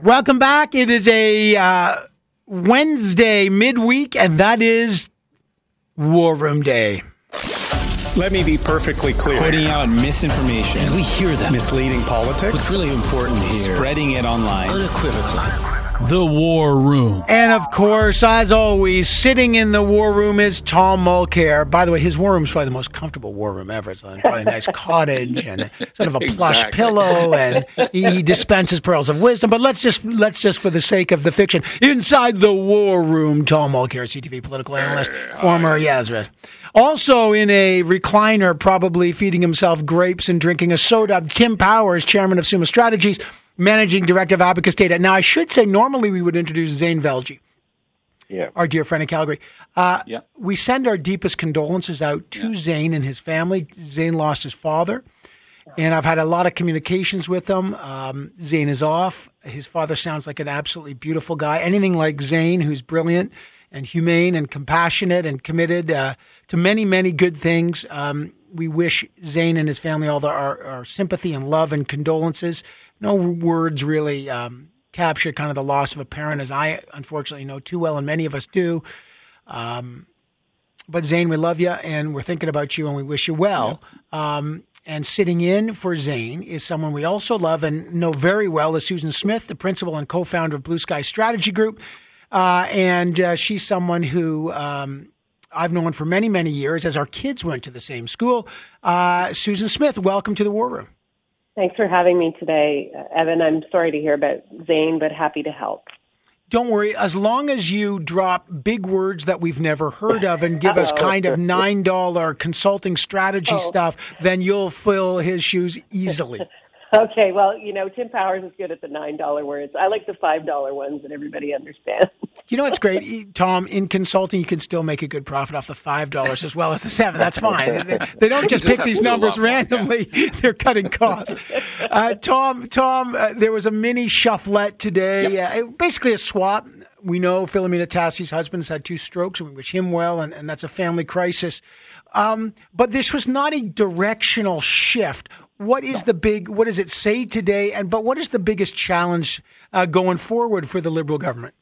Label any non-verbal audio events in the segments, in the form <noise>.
Welcome back. It is a uh, Wednesday midweek, and that is War Room Day. Let me be perfectly clear. Putting out misinformation. And we hear that. Misleading politics. What's really important here. Spreading it online. Unequivocally. The War Room. And of course, as always, sitting in the war room is Tom Mulcair. By the way, his war room is probably the most comfortable war room ever. It's probably a nice cottage and sort of a plush Exactly. pillow, and he dispenses pearls of wisdom. But let's just let's just for the sake of the fiction, inside the war room, Tom Mulcair, CTV political analyst, former Yazra. Also in a recliner, probably feeding himself grapes and drinking a soda, Tim Powers, chairman of Summa Strategies, managing director of Abacus Data. Now, I should say, normally we would introduce Zain Velji, Yeah. our dear friend in Calgary. Uh, Yeah. We send our deepest condolences out to Zain and his family. Zain lost his father, and I've had a lot of communications with him. Um, Zain is off. His father sounds like an absolutely beautiful guy. Anything like Zane, who's brilliant and humane and compassionate and committed uh, to many, many good things. Um, we wish Zain and his family all the, our, our sympathy and love and condolences. No words really um, capture kind of the loss of a parent, as I unfortunately know too well, and many of us do. Um, but Zain, we love you, and we're thinking about you, and we wish you well. Um, and sitting in for Zain is someone we also love and know very well is Susan Smith, the principal and co-founder of Bluesky Strategy Group, uh, and uh, she's someone who um, I've known for many, many years. As our kids went to the same school, uh, Susan Smith, welcome to the War Room. Thanks for having me today, Evan. I'm sorry to hear about Zain, but happy to help. Don't worry, as long as you drop big words that we've never heard of and give us <laughs> Oh. kind of nine dollar consulting strategy Oh. stuff, then you'll fill his shoes <laughs> easily. Okay, well, you know, Tim Powers is good at the $9 words. I like the $5 ones that everybody understands. You know what's great, <laughs> Tom? In consulting, you can still make a good profit off the five dollars as well as the seven. That's <laughs> fine. They, they don't just, just pick these numbers one, yeah. randomly; <laughs> they're cutting costs. Uh, Tom, Tom, uh, there was a mini shufflet today. Uh, basically, a swap. We know Philomena Tassi's husband has had two strokes, and we wish him well, and, and that's a family crisis. Um, but this was not a directional shift. What is the big? What does it say today? And but what is the biggest challenge uh, going forward for the Liberal government?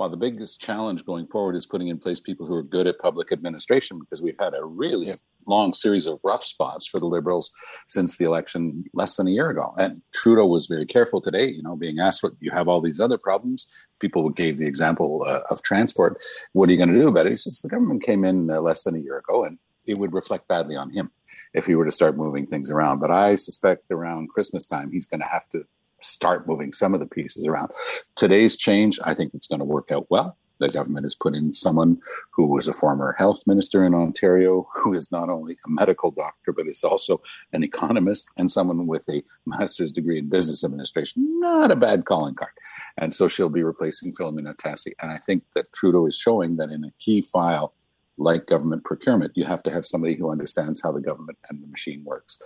Well, the biggest challenge going forward is putting in place people who are good at public administration because we've had a really long series of rough spots for the Liberals since the election less than a year ago. And Trudeau was very careful today, you know, being asked what you have all these other problems. People gave the example uh, of transport. What are you going to do about it? He says the government came in uh, less than a year ago and it would reflect badly on him if he were to start moving things around. But I suspect around Christmas time, he's going to have to start moving some of the pieces around. Today's change, I think it's going to work out well. The government has put in someone who was a former health minister in Ontario, who is not only a medical doctor, but is also an economist and someone with a master's degree in business administration. Not a bad calling card. And so she'll be replacing Philomena Tassi. And I think that Trudeau is showing that in a key file like government procurement, you have to have somebody who understands how the government and the machine works.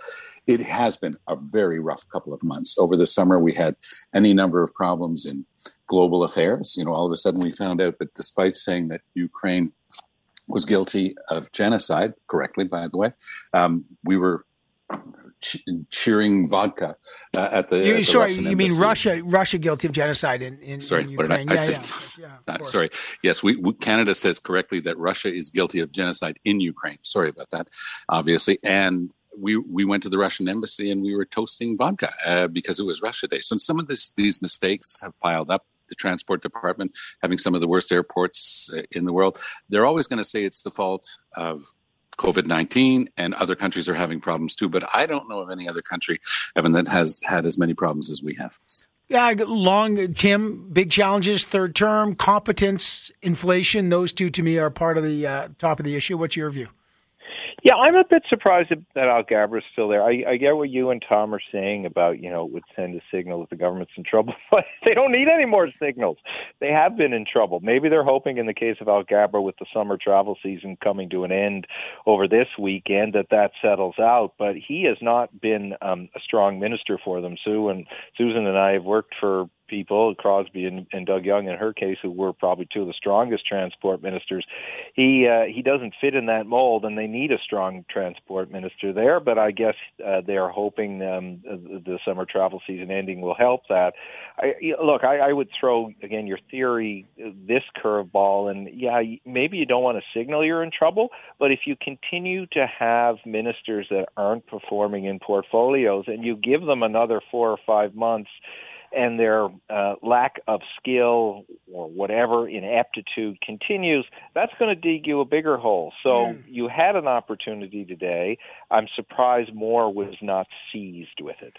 It has been a very rough couple of months. Over the summer, we had any number of problems in global affairs. You know, all of a sudden we found out that despite saying that Ukraine was guilty of genocide, correctly, by the way, um, we were ch- cheering vodka uh, at the. You, at the sorry, Russian you mean. Russia? Russia guilty of genocide in, in, Sorry, in what did I- Ukraine? I yeah, said- yeah, <laughs> yeah, Uh, sorry. Yes, we, we Canada says correctly that Russia is guilty of genocide in Ukraine. Sorry about that, obviously. And we we went to the Russian embassy and we were toasting vodka uh, because it was Russia Day. So some of this these mistakes have piled up. The transport department having some of the worst airports uh, in the world. They're always going to say it's the fault of COVID 19 and other countries are having problems too. But I don't know of any other country, Evan, that has had as many problems as we have. Yeah, long Tim. Big challenges. Third term, competence, inflation. Those two to me are part of the uh, top of the issue. What's your view? Yeah, I'm a bit surprised that Alghabra's still there. I, I get what you and Tom are saying about, you know, it would send a signal that the government's in trouble, <laughs> but they don't need any more signals. They have been in trouble. Maybe they're hoping, in the case of Alghabra, with the summer travel season coming to an end over this weekend, that that settles out. But he has not been um, a strong minister for them. Sue and Susan and I have worked for people, Crosbie and, and Doug Young in her case, who were probably two of the strongest transport ministers. He uh, he doesn't fit in that mold, and they need a strong transport minister there. But I guess uh, they are hoping um, the summer travel season ending will help that. I, look, I, I would throw again your theory this curveball, and yeah, maybe you don't want to signal you're in trouble, but if you continue to have ministers that aren't performing in portfolios, and you give them another four or five months and their uh, lack of skill or whatever ineptitude continues, that's going to dig you a bigger hole. So mm. you had an opportunity today. I'm surprised more was not seized with it.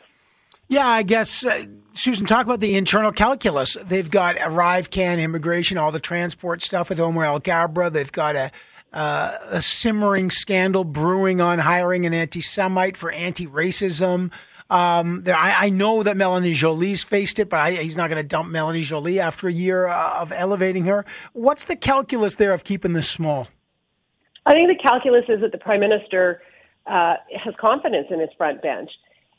Yeah, I guess, uh, Susan, talk about the internal calculus. They've got ArriveCAN immigration, all the transport stuff with Omar Alghabra. They've got a, uh, a simmering scandal brewing on hiring an anti Semite for anti racism. Um, I, I, know that Melanie Joly's faced it, but I, he's not going to dump Melanie Joly after a year uh, of elevating her. What's the calculus there of keeping this small? I think the calculus is that the prime minister uh, has confidence in his front bench,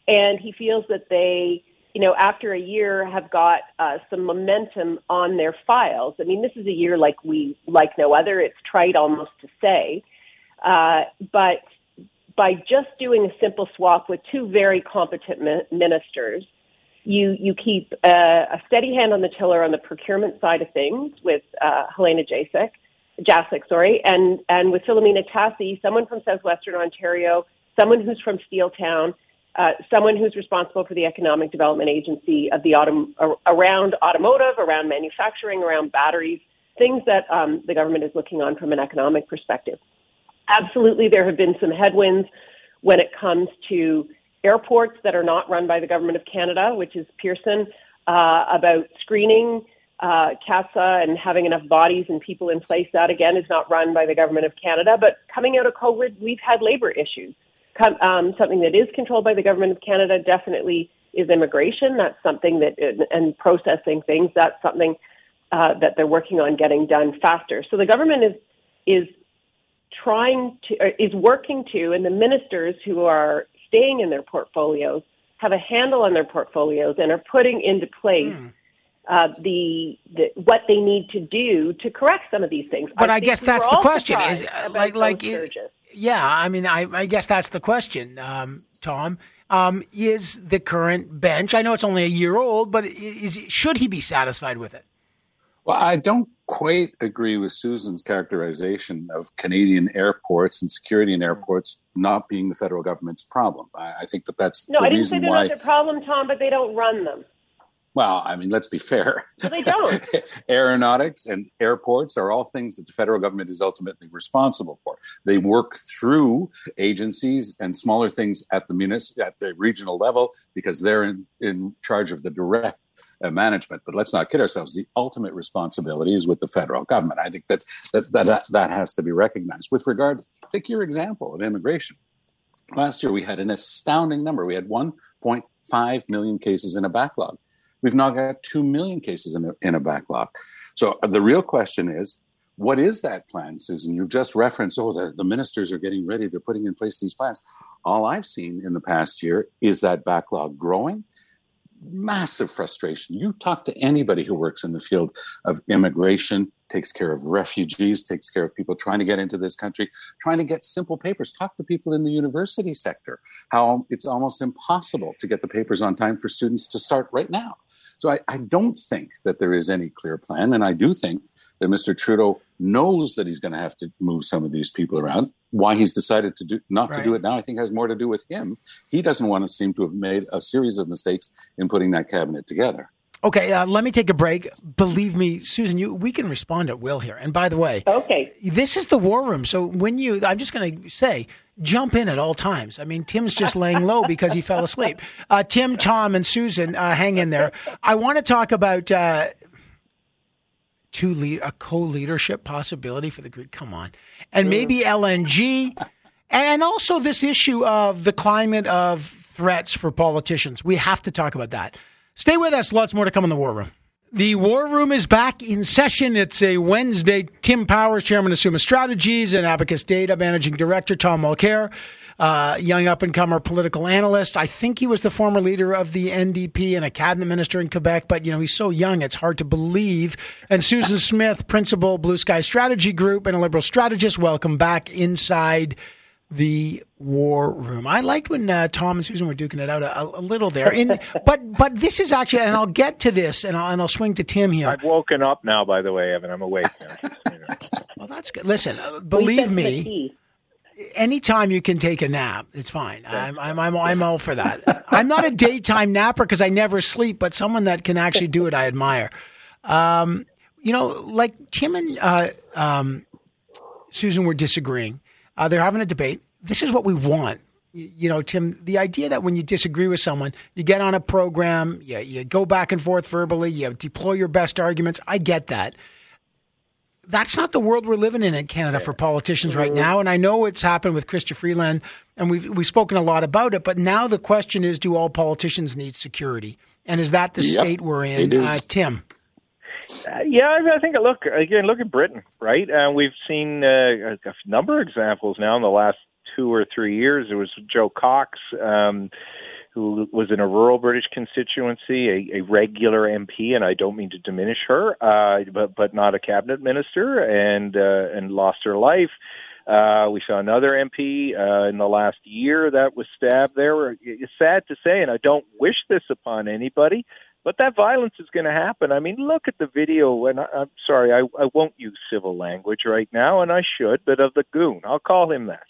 and he feels that they, you know, after a year, have got uh, some momentum on their files. I mean, this is a year like we like no other. It's trite almost to say, uh, but by just doing a simple swap with two very competent ministers, you you keep a, a steady hand on the tiller on the procurement side of things with uh, Helena Jaczek, Jaczek, sorry, and and with Philomena Tassi, someone from southwestern Ontario, someone who's from Steeltown, uh, someone who's responsible for the economic development agency of the autom- around automotive, around manufacturing, around batteries, things that um, the government is looking on from an economic perspective. Absolutely, there have been some headwinds when it comes to airports that are not run by the Government of Canada, which is Pearson, uh, about screening uh, CATSA and having enough bodies and people in place. That, again, is not run by the Government of Canada. But coming out of COVID, we've had labor issues. Um, something that is controlled by the Government of Canada definitely is immigration. That's something that, and processing things, that's something uh, that they're working on getting done faster. So the government is is trying to is working to, and the ministers who are staying in their portfolios have a handle on their portfolios and are putting into place. Mm. Uh, the, the what they need to do to correct some of these things. But I, I guess that's the question. Is uh, like like it, yeah. I mean, I, I guess that's the question, um, Tom. Um, is the current bench? I know it's only a year old, but is should he be satisfied with it? Well, I don't quite agree with Susan's characterization of Canadian airports and security in airports not being the federal government's problem. I, I think that that's no. I didn't say they're why... not their problem, Tom, but they don't run them. Well, I mean, let's be fair. Well, they don't. <laughs> Aeronautics and airports are all things that the federal government is ultimately responsible for. They work through agencies and smaller things at the municipal, at the regional level because they're in, in charge of the direct management. But let's not kid ourselves. The ultimate responsibility is with the federal government. I think that that, that, that has to be recognized. With regard, take your example of immigration. Last year, we had an astounding number. We had 1.5 million cases in a backlog. We've now got 2 million cases in a, in a backlog. So uh, the real question is, what is that plan, Susan? You've just referenced, oh, the, the ministers are getting ready. They're putting in place these plans. All I've seen in the past year is that backlog growing massive frustration. You talk to anybody who works in the field of immigration, takes care of refugees, takes care of people trying to get into this country, trying to get simple papers. Talk to people in the university sector, how it's almost impossible to get the papers on time for students to start right now. So I, I don't think that there is any clear plan. And I do think that Mr. Trudeau knows that he's going to have to move some of these people around. Why he's decided to do not right. to do it now, I think, has more to do with him. He doesn't want to seem to have made a series of mistakes in putting that cabinet together. Okay, uh, let me take a break. Believe me, Susan, you we can respond at will here. And by the way, okay, this is the war room. So when you, I'm just going to say, jump in at all times. I mean, Tim's just laying low <laughs> because he fell asleep. Uh, Tim, Tom, and Susan, uh, hang in there. I want to talk about uh, two lead a co-leadership possibility for the Greek. Come on, and maybe LNG, and also this issue of the climate of threats for politicians. We have to talk about that. Stay with us. Lots more to come in the War Room. The War Room is back in session. It's a Wednesday. Tim Powers, Chairman of Summa Strategies, and Abacus Data Managing Director Tom Mulcair uh, young up and comer political analyst. I think he was the former leader of the NDP and a cabinet minister in Quebec, but you know he's so young it's hard to believe. And Susan Smith, principal Bluesky Strategy Group and a liberal strategist. Welcome back inside the war room. I liked when uh, Tom and Susan were duking it out a, a little there. In, <laughs> but but this is actually, and I'll get to this, and I'll, and I'll swing to Tim here. I've woken up now, by the way, Evan. I'm awake now. <laughs> well, that's good. Listen, uh, believe me, anytime you can take a nap, it's fine. I'm, I'm, I'm, I'm all for that. I'm not a daytime napper because I never sleep, but someone that can actually do it, I admire. Um, you know, like Tim and uh, um, Susan were disagreeing. Uh, they're having a debate. This is what we want. You, know, Tim, the idea that when you disagree with someone, you get on a program, you, you go back and forth verbally, you deploy your best arguments. I get that. That's not the world we're living in in Canada for politicians right now. And I know it's happened with Chrystia Freeland, and we've, we've spoken a lot about it. But now the question is do all politicians need security? And is that the yep, state we're in? Uh, Tim? Uh, yeah, I think look again. Look at Britain, right? Uh, we've seen uh, a number of examples now in the last two or three years. There was Jo Cox, um, who was in a rural British constituency, a, a regular MP, and I don't mean to diminish her, uh, but but not a cabinet minister, and uh, and lost her life. Uh, we saw another MP uh, in the last year that was stabbed there. It's sad to say, and I don't wish this upon anybody, but that violence is going to happen. I mean, look at the video, and I, I'm sorry, I, I won't use civil language right now, and I should, but of the goon. I'll call him that.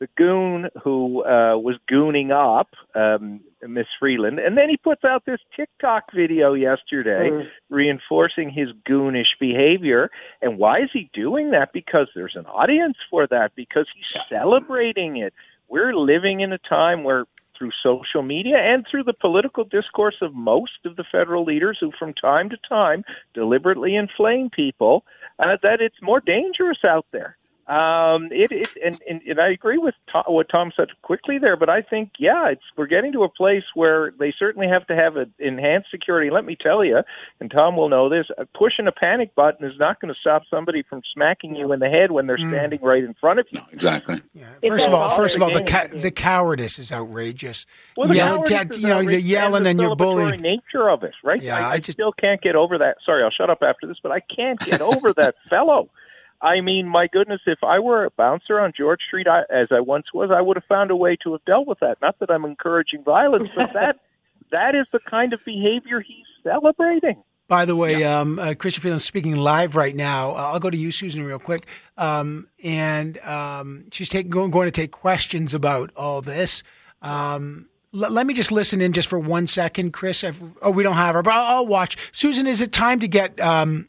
The goon who uh, was gooning up um, Miss Freeland, and then he puts out this TikTok video yesterday mm. reinforcing his goonish behavior. And why is he doing that? Because there's an audience for that. Because he's celebrating it. We're living in a time where through social media and through the political discourse of most of the federal leaders who, from time to time, deliberately inflame people, uh, that it's more dangerous out there. Um, it, it and, and, and I agree with Tom, what Tom said quickly there, but I think yeah, it's we're getting to a place where they certainly have to have an enhanced security. Let me tell you, and Tom will know this: uh, pushing a panic button is not going to stop somebody from smacking you in the head when they're mm. standing right in front of you. No, exactly. Yeah. First of all, first of all, the ca- the cowardice is outrageous. Well, the Yell, cowardice you know, you're yelling and, you're bullying. Nature of it, right? Yeah, I, I, just still can't get over that. Sorry, I'll shut up after this, but I can't get over that fellow. I mean, my goodness, if I were a bouncer on George Street, I, as I once was, I would have found a way to have dealt with that. Not that I'm encouraging violence, but that <laughs> that is the kind of behavior he's celebrating. By the way, yeah. um, uh, Chrystia Freeland's speaking live right now. Uh, I'll go to you, Susan, real quick. Um, and um, she's taking, going, going, to take questions about all this. Um, l- let me just listen in just for one second, Chris. I've, oh, we don't have her, but I'll, I'll, watch. Susan, is it time to get um,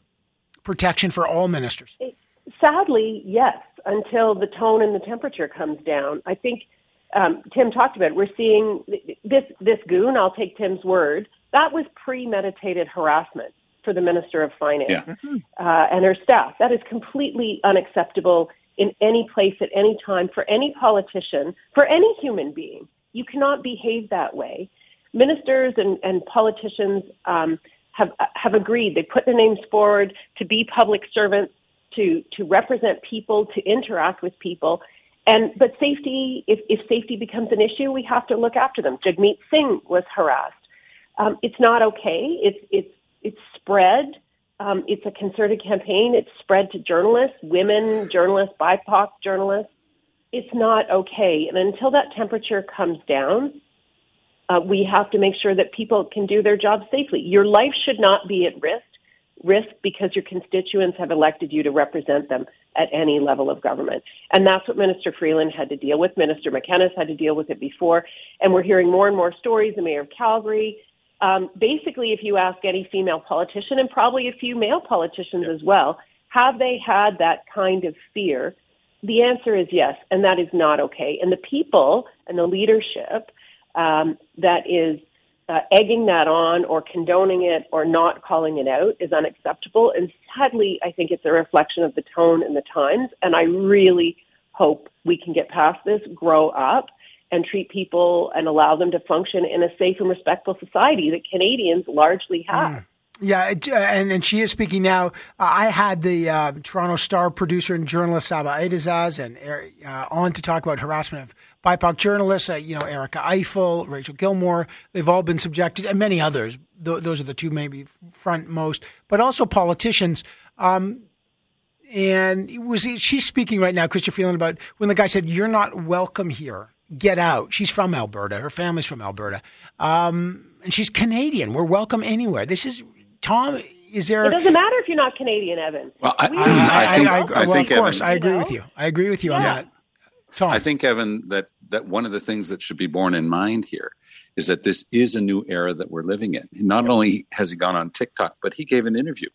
protection for all ministers? Sadly, yes, until the tone and the temperature comes down. I think um, Tim talked about it. We're seeing this this goon. I'll take Tim's word. That was premeditated harassment for the Minister of Finance yeah. uh, and her staff. That is completely unacceptable in any place at any time for any politician, for any human being. You cannot behave that way. Ministers and, and politicians um, have have agreed. They put their names forward to be public servants to to represent people, to interact with people. And but safety, if, if safety becomes an issue, we have to look after them. Jagmeet Singh was harassed. Um, it's not okay. It's it's it's spread. Um, it's a concerted campaign. It's spread to journalists, women journalists, BIPOC journalists. It's not okay. And until that temperature comes down, uh, we have to make sure that people can do their job safely. Your life should not be at risk risk because your constituents have elected you to represent them at any level of government. And that's what Minister Freeland had to deal with. Minister McKenna's had to deal with it before. And we're hearing more and more stories. The mayor of Calgary. Um, basically, if you ask any female politician, and probably a few male politicians as well, have they had that kind of fear? The answer is yes, and that is not okay. And the people and the leadership um, that is uh, egging that on or condoning it or not calling it out is unacceptable. And sadly, I think it's a reflection of the tone and the times. And I really hope we can get past this, grow up, and treat people and allow them to function in a safe and respectful society that Canadians largely have. Mm. Yeah, uh, and, and she is speaking now. Uh, I had the uh, Toronto Star producer and journalist Saba Eitizaz and uh, on to talk about harassment of BIPOC journalists. Uh, you know, Erica Ifill, Rachel Gilmore. They've all been subjected, and many others. Th- those are the two maybe front most, but also politicians. Um, and was she's speaking right now, Chrystia Freeland, about when the guy said, "You're not welcome here. Get out." She's from Alberta. Her family's from Alberta, um, and she's Canadian. We're welcome anywhere. This is Tom. Is there? It doesn't matter if you're not Canadian, Evan. Well, I, We I, are I think, I, I, well, think of course, Evan, I agree you with you. I agree with you on that. Tom, I think Evan that that one of the things that should be borne in mind here is that this is a new era that we're living in. Not only has he gone on TikTok, but he gave an interview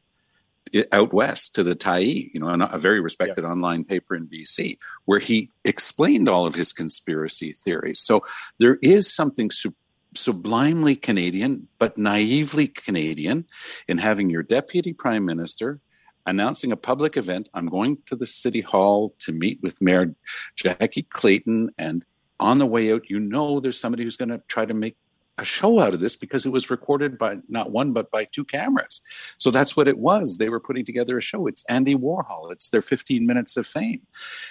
out west to the Tyee, you know, a very respected online paper in BC, where he explained all of his conspiracy theories. So there is something su- sublimely Canadian, but naively Canadian, in having your deputy prime minister announcing a public event. I'm going to the city hall to meet with Mayor Jackie Clayton, and on the way out, you know there's somebody who's going to try to make a show out of this because it was recorded by not one but by two cameras. So that's what it was. They were putting together a show. It's Andy Warhol. It's their 15 minutes of fame.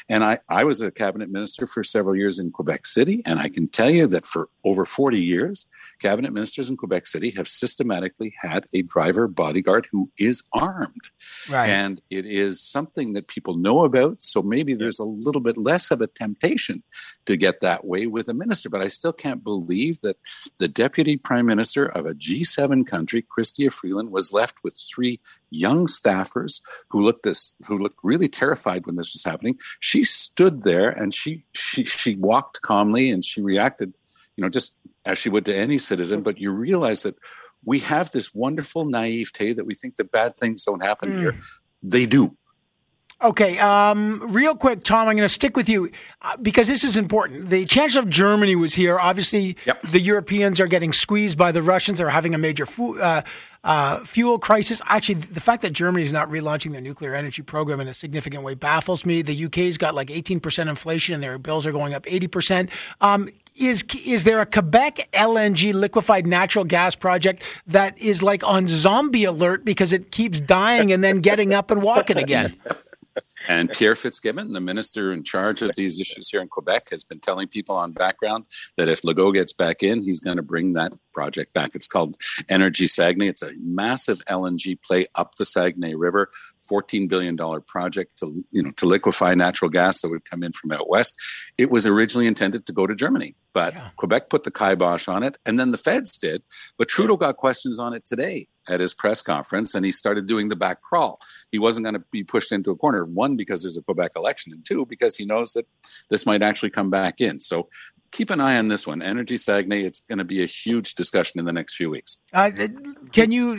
And I, I was a cabinet minister for several years in Quebec City, and I can tell you that for over 40 years, cabinet ministers in Quebec City have systematically had a driver bodyguard who is armed. right? And it is something that people know about. So maybe there's a little bit less of a temptation to get that way with a minister. But I still can't believe that the deputy prime minister of a G7 country, Chrystia Freeland, was left with three young staffers who looked as, who looked really terrified when this was happening. She stood there and she she she walked calmly and she reacted, you know, just as she would to any citizen. But you realize that we have this wonderful naivete that we think that bad things don't happen here. Hmm. They do. Okay, um, real quick, Tom, I'm going to stick with you uh, because this is important. The Chancellor of Germany was here. Obviously, Yep. the Europeans are getting squeezed by the Russians. They're having a major fu- uh, uh, fuel crisis. Actually, the fact that Germany is not relaunching their nuclear energy program in a significant way baffles me. The UK's got like 18% inflation and their bills are going up 80%. Um, is is there a Quebec LNG liquefied natural gas project that is like on zombie alert because it keeps dying and then getting up and walking again? <laughs> And Pierre Fitzgibbon, the minister in charge of these issues here in Quebec, has been telling people on background that if Legault gets back in, he's going to bring that project back. It's called Energy Saguenay. It's a massive LNG play up the Saguenay River, $14 billion project to, you know, to liquefy natural gas that would come in from out west. It was originally intended to go to Germany, but Yeah. Quebec put the kibosh on it, and then the feds did. But Trudeau got questions on it today at his press conference, and he started doing the back crawl. He wasn't going to be pushed into a corner. One, because there's a Quebec election, and two, because he knows that this might actually come back in. So keep an eye on this one. Energy Saguenay, it's going to be a huge discussion in the next few weeks. Uh, can you,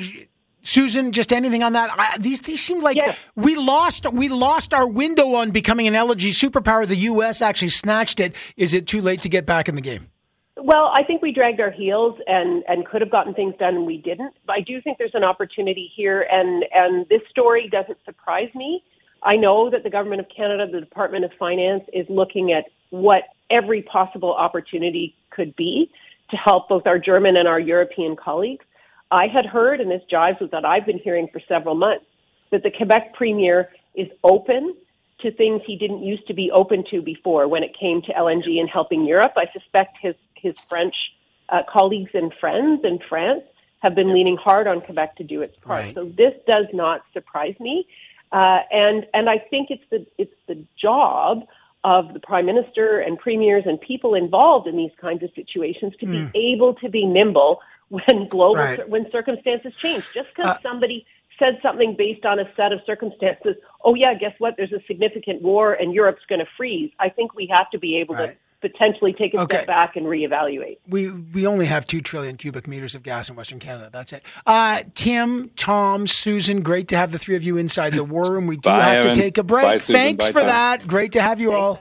Susan, just anything on that? I, these these seem like Yes. we lost we lost our window on becoming an LNG superpower. The U.S. actually snatched it. Is it too late to get back in the game? Well, I think we dragged our heels and, and could have gotten things done and we didn't. But I do think there's an opportunity here and, and this story doesn't surprise me. I know that the Government of Canada, the Department of Finance is looking at what every possible opportunity could be to help both our German and our European colleagues. I had heard, and this jives with what I've been hearing for several months, that the Quebec Premier is open to things he didn't used to be open to before when it came to LNG and helping Europe. I suspect his his French uh, colleagues and friends in France have been leaning hard on Quebec to do its part. Right. So this does not surprise me, uh, and and I think it's the it's the job of the prime minister and premiers and people involved in these kinds of situations to be able to be nimble when global Right. when circumstances change. Just because Uh, somebody said something based on a set of circumstances, oh yeah, guess what? There's a significant war and Europe's going to freeze. I think we have to be able Right. to potentially take a Okay. step back and reevaluate. We we only have two trillion cubic meters of gas in Western Canada. That's it. Uh, Tim, Tom, Susan, great to have the three of you inside the war room. We do Bye, have Evan. to take a break. Bye, Susan. Thanks Bye, for Tom. that. Great to have you all.